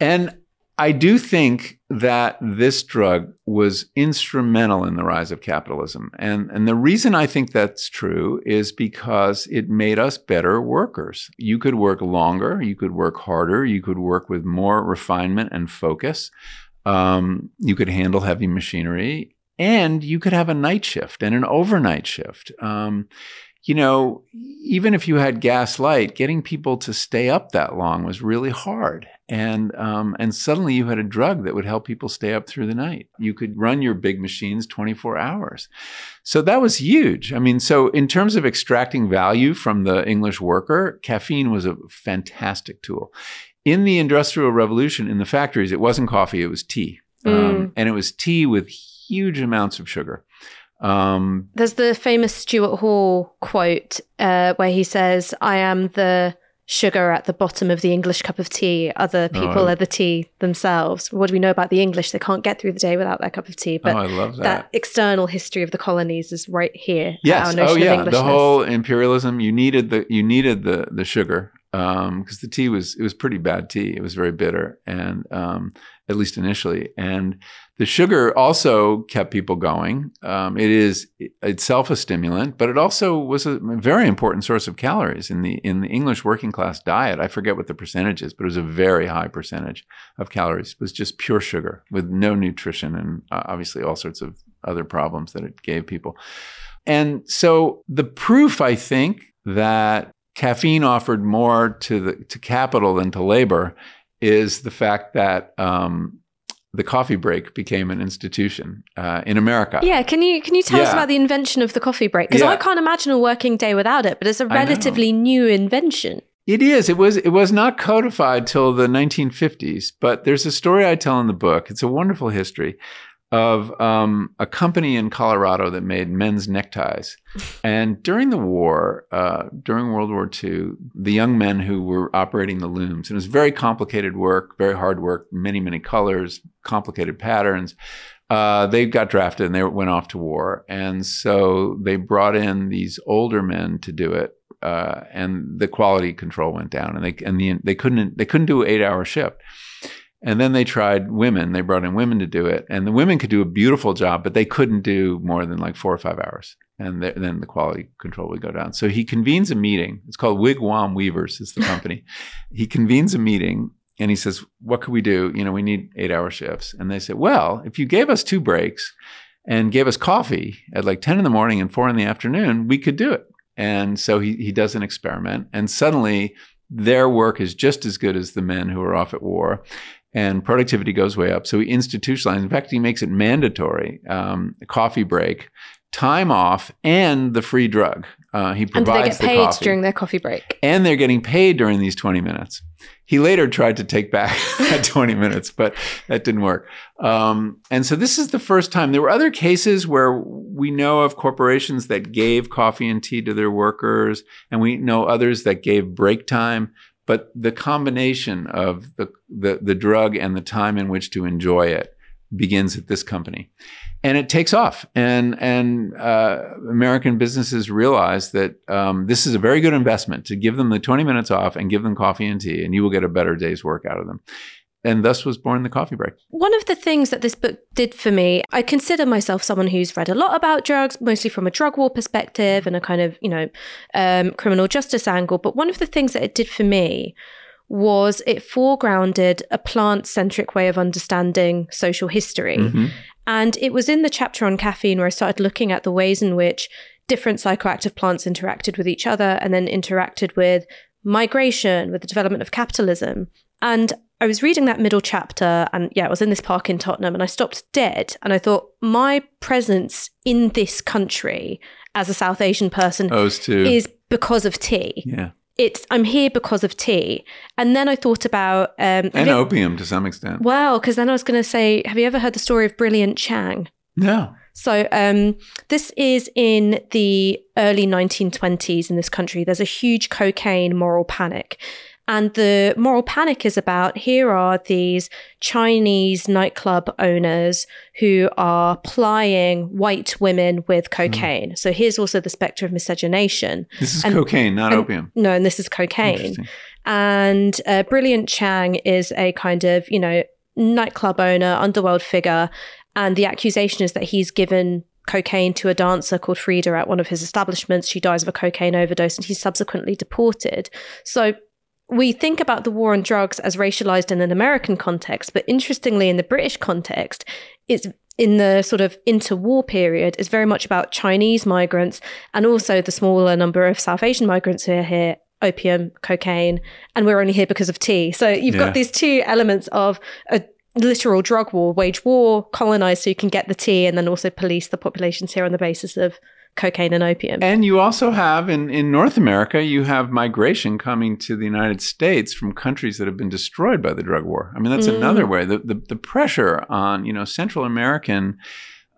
And I do think that this drug was instrumental in the rise of capitalism. And, and the reason I think that's true is because it made us better workers. You could work longer, you could work harder, you could work with more refinement and focus. Um, you could handle heavy machinery, and you could have a night shift and an overnight shift. Um, you know, even if you had gas light, getting people to stay up that long was really hard. And um, and suddenly you had a drug that would help people stay up through the night. You could run your big machines 24 hours. So that was huge. I mean, so in terms of extracting value from the English worker, caffeine was a fantastic tool. In the Industrial Revolution, in the factories, it wasn't coffee, it was tea. Um, and it was tea with huge amounts of sugar. Um, There's the famous Stuart Hall quote uh, where he says, I am the sugar at the bottom of the English cup of tea. Other people I- are the tea themselves. What do we know about the English? They can't get through the day without their cup of tea. But oh, I love that. that external history of the colonies is right here. Yes. Our notion Oh, of yeah. The whole imperialism. You needed the you needed the the sugar because the tea was it was pretty bad tea. It was very bitter, and um, at least initially, and the sugar also kept people going. Um, it is itself a stimulant, but it also was a very important source of calories in the in the English working class diet. I forget what the percentage is, but it was a very high percentage of calories. It was just pure sugar with no nutrition and uh, obviously all sorts of other problems that it gave people. And so the proof, I think, that caffeine offered more to the to capital than to labor is the fact that um, the coffee break became an institution uh, in America. Yeah, can you can you tell us about the invention of the coffee break? Because Yeah. I can't imagine a working day without it, but it's a relatively new invention. It is. It was. It was not codified till the 1950s. But there's a story I tell in the book. It's a wonderful history. Of um, a company in Colorado that made men's neckties. (laughs) And during the war, uh, during World War II, the young men who were operating the looms, and it was very complicated work, very hard work, many, many colors, complicated patterns. Uh, they got drafted and they went off to war. And so they brought in these older men to do it. Uh, and the quality control went down, and they and the, they couldn't they couldn't do an eight hour shift. And then they tried women. They brought in women to do it, and the women could do a beautiful job, but they couldn't do more than like four or five hours. And th- then the quality control would go down. So he convenes a meeting. It's called Wigwam Weavers. Is the company. (laughs) he convenes a meeting and he says, "What could we do? You know, we need eight-hour shifts." And they said, "Well, if you gave us two breaks and gave us coffee at like ten in the morning and four in the afternoon, we could do it." And so he he does an experiment, and suddenly their work is just as good as the men who are off at war and productivity goes way up. So he institutionalizes. In fact, he makes it mandatory: um, coffee break, time off, and the free drug. Uh, he provides and they get paid coffee, during their coffee break, and they're getting paid during these twenty minutes. He later tried to take back (laughs) that 20 minutes, but that didn't work. Um, and so this is the first time. There were other cases where we know of corporations that gave coffee and tea to their workers, and we know others that gave break time. But the combination of the, the, the drug and the time in which to enjoy it begins at this company and it takes off. And and uh, American businesses realize that um, this is a very good investment to give them the 20 minutes off and give them coffee and tea, and you will get a better day's work out of them. And thus was born the coffee break. One of the things that this book did for me, I consider myself someone who's read a lot about drugs, mostly from a drug war perspective and a kind of, you know, um, criminal justice angle. But one of the things that it did for me was it foregrounded a plant centric way of understanding social history. Mm-hmm. And it was in the chapter on caffeine where I started looking at the ways in which different psychoactive plants interacted with each other and then interacted with migration, with the development of capitalism. And I was reading that middle chapter, and yeah, I was in this park in Tottenham, and I stopped dead. And I thought, my presence in this country as a South Asian person is because of tea. Yeah it's I'm here because of tea. And then I thought about um, and opium to some extent. Well, because then I was going to say, have you ever heard the story of Brilliant Chang? No. So um, this is in the early 1920s in this country. There's a huge cocaine moral panic, and the moral panic is about here are these Chinese nightclub owners who are plying white women with hmm. cocaine. Mm. So here's also the specter of miscegenation. This is and, cocaine, not and, opium. No, and this is cocaine. And uh, Brilliant Chang is a kind of, you know, nightclub owner, underworld figure. And the accusation is that he's given cocaine to a dancer called Freda at one of his establishments. She dies of a cocaine overdose and he's subsequently deported. So we think about the war on drugs as racialized in an American context, but interestingly, in the British context, it's in the sort of interwar period is very much about Chinese migrants and also the smaller number of South Asian migrants who are here, opium, cocaine, and we're only here because of tea. So you've yeah. got these two elements of a literal drug war, wage war, colonize so you can get the tea, and then also police the populations here on the basis of cocaine and opium. And you also have in, in North America, you have migration coming to the United States from countries that have been destroyed by the drug war. I mean, that's mm. another way. The, the, the pressure on, you know, Central American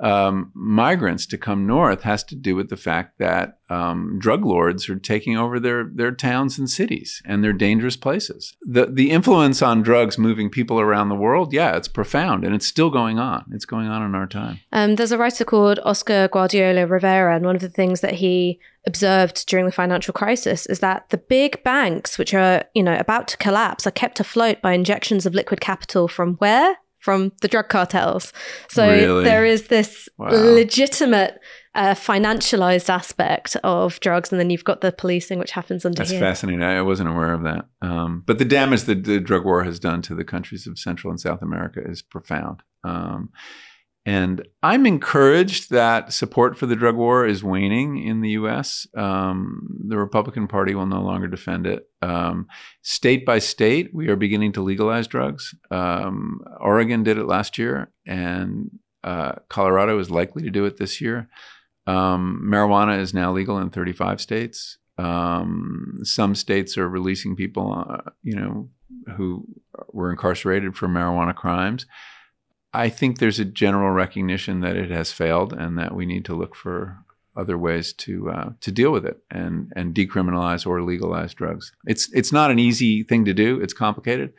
um, migrants to come north has to do with the fact that um, drug lords are taking over their their towns and cities, and they're dangerous places. the The influence on drugs moving people around the world, yeah, it's profound, and it's still going on. It's going on in our time. Um, there's a writer called Oscar Guardiola Rivera, and one of the things that he observed during the financial crisis is that the big banks, which are you know about to collapse, are kept afloat by injections of liquid capital from where from the drug cartels. So really? there is this wow. legitimate uh, financialized aspect of drugs, and then you've got the policing, which happens under That's here. fascinating. I wasn't aware of that. Um, but the damage that the drug war has done to the countries of Central and South America is profound. Um, and I'm encouraged that support for the drug war is waning in the US. Um, the Republican Party will no longer defend it. Um, state by state, we are beginning to legalize drugs. Um, Oregon did it last year, and uh, Colorado is likely to do it this year. Um, marijuana is now legal in 35 states. Um, some states are releasing people, uh, you know, who were incarcerated for marijuana crimes I think there's a general recognition that it has failed and that we need to look for other ways to uh, to deal with it and and decriminalize or legalize drugs. It's it's not an easy thing to do. It's complicated,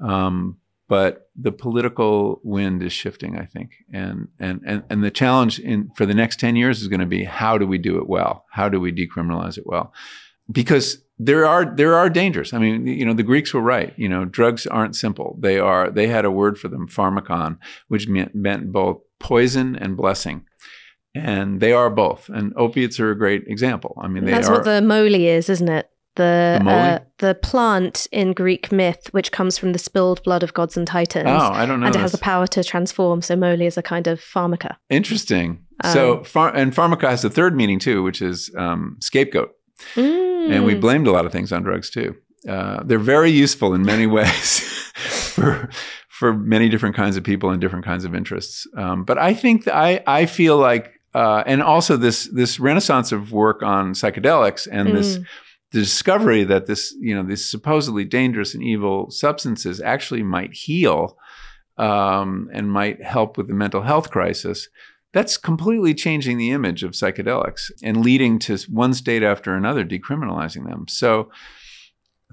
um, but the political wind is shifting. I think, and and and and the challenge in for the next ten years is going to be how do we do it well? How do we decriminalize it well? Because there are there are dangers. I mean, you know, the Greeks were right. You know, drugs aren't simple. They are. They had a word for them, pharmakon, which meant, meant both poison and blessing and they are both. And opiates are a great example. I mean, they That's are. what the moly is, isn't it? The The uh, the plant in Greek myth, which comes from the spilled blood of gods and titans, oh, I don't know. and it has the power to transform. So moly is a kind of pharmaca. Interesting. Um, so, and pharmaca has a third meaning too, which is um, scapegoat. And we Mm. blamed a lot of things on drugs too. Uh, they're very useful in many (laughs) ways for for many different kinds of people and different kinds of interests. Um, but I think that I I feel like, uh, and also this this renaissance of work on psychedelics and this Mm. the discovery that this you know these supposedly dangerous and evil substances actually might heal um, and might help with the mental health crisis. That's completely changing the image of psychedelics and leading to one state after another decriminalizing them. So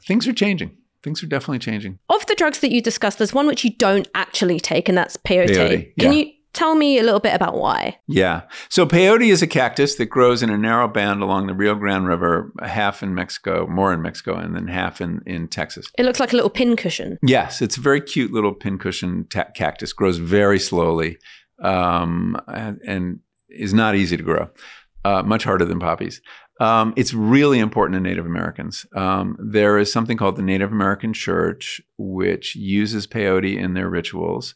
things are changing. Things are definitely changing. Of the drugs that you discussed, there's one which you don't actually take, and that's peyote. Peyote, Can yeah. you tell me a little bit about why? Yeah. So peyote is a cactus that grows in a narrow band along the Rio Grande River, half in Mexico, more in Mexico, and then half in, in Texas. It looks like a little pincushion. Yes, it's a very cute little pincushion ta- cactus. Grows very slowly um, and, is not easy to grow. Uh, much harder than poppies. Um, it's really important to Native Americans. Um, there is something called the Native American Church, which uses peyote in their rituals.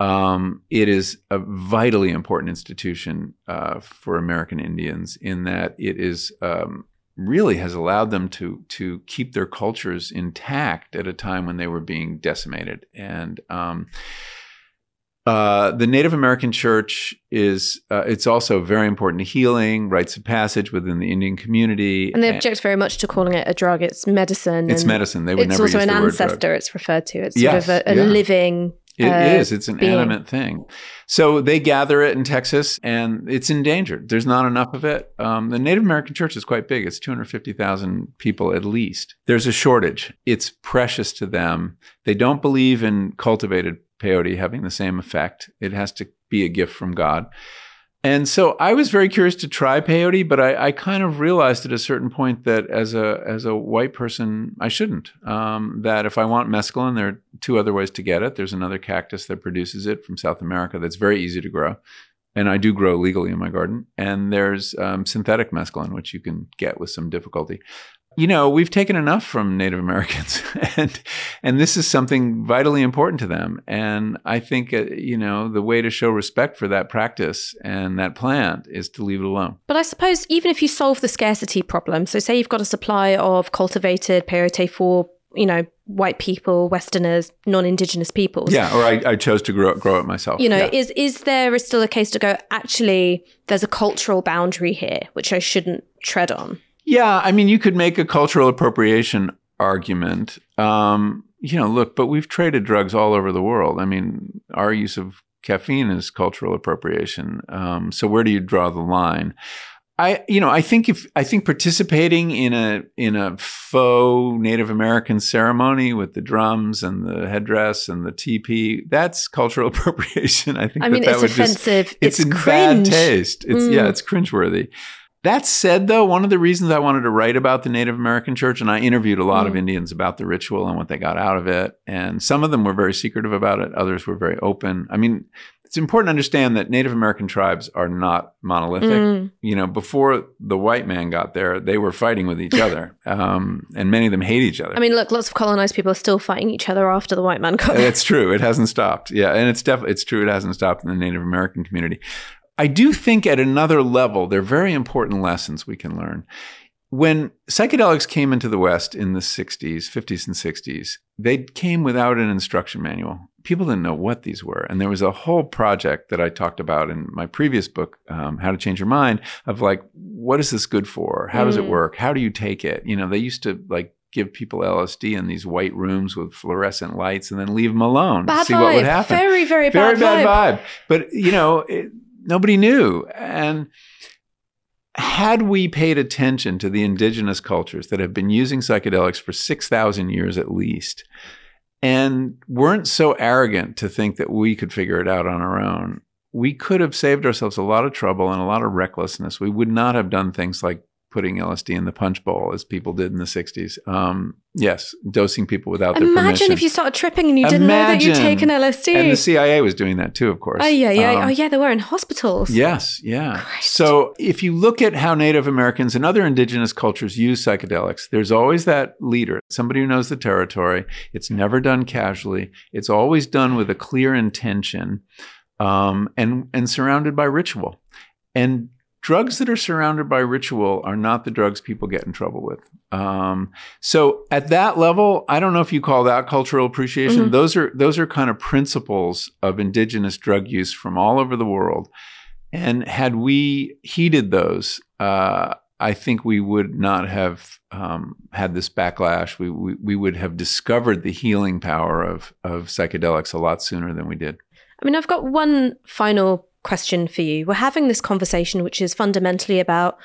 Um, it is a vitally important institution uh, for American Indians in that it is um, really has allowed them to to keep their cultures intact at a time when they were being decimated. And um, uh, the Native American Church is uh, it's also very important to healing, rites of passage within the Indian community. And they object very much to calling it a drug. It's medicine. It's medicine. They would It's never also use an the word drug. ancestor. It's referred to. It's Yes, sort of a, a yeah. living. It uh, is. It's an being. animate thing. So they gather it in Texas, and it's endangered. There's not enough of it. Um, the Native American Church is quite big. It's 250,000 people at least. There's a shortage. It's precious to them. They don't believe in cultivated peyote having the same effect. It has to be a gift from God. And so I was very curious to try peyote, but I, I kind of realized at a certain point that as a as a white person, I shouldn't. Um, that if I want mescaline, there are two other ways to get it. There's another cactus that produces it from South America that's very easy to grow, and I do grow legally in my garden. And there's um, synthetic mescaline, which you can get with some difficulty. You know, we've taken enough from Native Americans, (laughs) and and this is something vitally important to them. And I think uh, you know the way to show respect for that practice and that plant is to leave it alone. But I suppose even if you solve the scarcity problem, so say you've got a supply of cultivated peyote for, you know, white people, Westerners, non-indigenous peoples. Yeah, or I, I chose to grow grow it myself. You know, Yeah. is is there still a case to go? Actually, there's a cultural boundary here which I shouldn't tread on. Yeah, I mean, you could make a cultural appropriation argument. Um, you know, look, but we've traded drugs all over the world. I mean, our use of caffeine is cultural appropriation. Um, so where do you draw the line? I, you know, I think if I think participating in a in a faux Native American ceremony with the drums and the headdress and the teepee, that's cultural (laughs) appropriation. I think I that mean, that it's would just offensive. it's, It's, in cringe. bad taste. It's yeah, Mm. it's cringeworthy. That said, though, one of the reasons I wanted to write about the Native American Church, and I interviewed a lot of Mm. Indians about the ritual and what they got out of it, and some of them were very secretive about it. Others were very open. I mean, it's important to understand that Native American tribes are not monolithic. Mm. You know, before the white man got there, they were fighting with each other, (laughs) um, and many of them hate each other. I mean, look, lots of colonized people are still fighting each other after the white man got there. It's true. It hasn't stopped. Yeah, and it's definitely it's true. It hasn't stopped in the Native American community. I do think at another level, they're very important lessons we can learn. When psychedelics came into the West in the 60s, 50s, and 60s, they came without an instruction manual. People didn't know what these were. And there was a whole project that I talked about in my previous book, um, How to Change Your Mind, of like, what is this good for? How does it Mm. work? How do you take it? You know, they used to like give people LSD in these white rooms with fluorescent lights and then leave them alone. Bad see vibe. what would happen. Very, very, Very bad, bad vibe. But you know, it, nobody knew. And had we paid attention to the indigenous cultures that have been using psychedelics for 6,000 years at least, and weren't so arrogant to think that we could figure it out on our own, we could have saved ourselves a lot of trouble and a lot of recklessness. We would not have done things like putting LSD in the punch bowl as people did in the 60s. Um, yes, dosing people without their Imagine if you started tripping and you didn't know that you'd taken LSD. and the CIA was doing that too, of course. oh yeah, yeah, Um, oh yeah. They were in hospitals. Yes, yeah. Christ. So if you look at how Native Americans and other indigenous cultures use psychedelics, there's always that leader, somebody who knows the territory. It's never done casually. It's always done with a clear intention, um, and and surrounded by ritual. And drugs that are surrounded by ritual are not the drugs people get in trouble with. Um, so at that level, I don't know if you call that cultural appreciation. Mhm. Those are those are kind of principles of indigenous drug use from all over the world. And had we heeded those, uh, I think we would not have um, had this backlash. We, we we would have discovered the healing power of of psychedelics a lot sooner than we did. I mean, I've got one final question for you. We're having this conversation, which is fundamentally about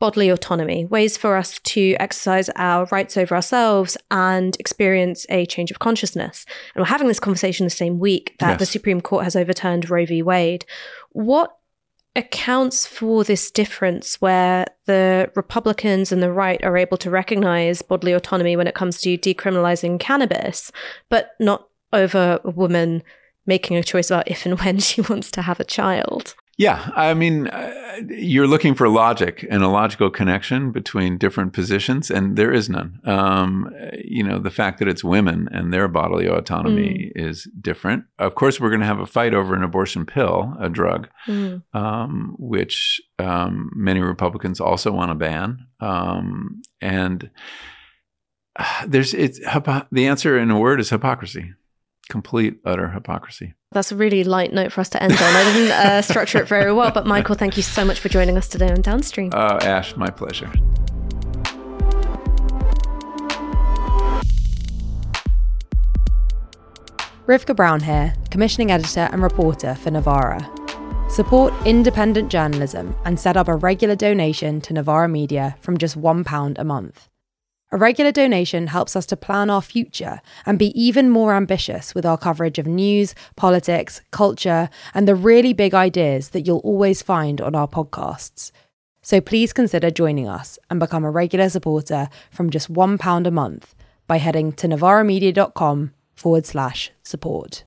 bodily autonomy, ways for us to exercise our rights over ourselves and experience a change of consciousness. And we're having this conversation the same week that the Supreme Court has overturned Roe v. Wade. What accounts for this difference where the Republicans and the right are able to recognize bodily autonomy when it comes to decriminalizing cannabis, but not over a woman making a choice about if and when (laughs) she wants to have a child? Yeah, I mean, uh, you're looking for logic and a logical connection between different positions, and there is none. Um, you know, the fact that it's women and their bodily autonomy is different. Of course, we're going to have a fight over an abortion pill, a drug, Mm. um, which um, many Republicans also want to ban. Um, and uh, there's it's the answer in a word is hypocrisy, complete utter hypocrisy. That's a really light note for us to end on. I didn't uh, (laughs) structure it very well, but Michael, thank you so much for joining us today on Downstream. Uh, Ash, my pleasure. Rivkah Brown here, commissioning editor and reporter for Novara. Support independent journalism and set up a regular donation to Novara Media from just £1 a month. A regular donation helps us to plan our future and be even more ambitious with our coverage of news, politics, culture, and the really big ideas that you'll always find on our podcasts. So please consider joining us and become a regular supporter from just £1 a month by heading to novaramedia.com forward slash support.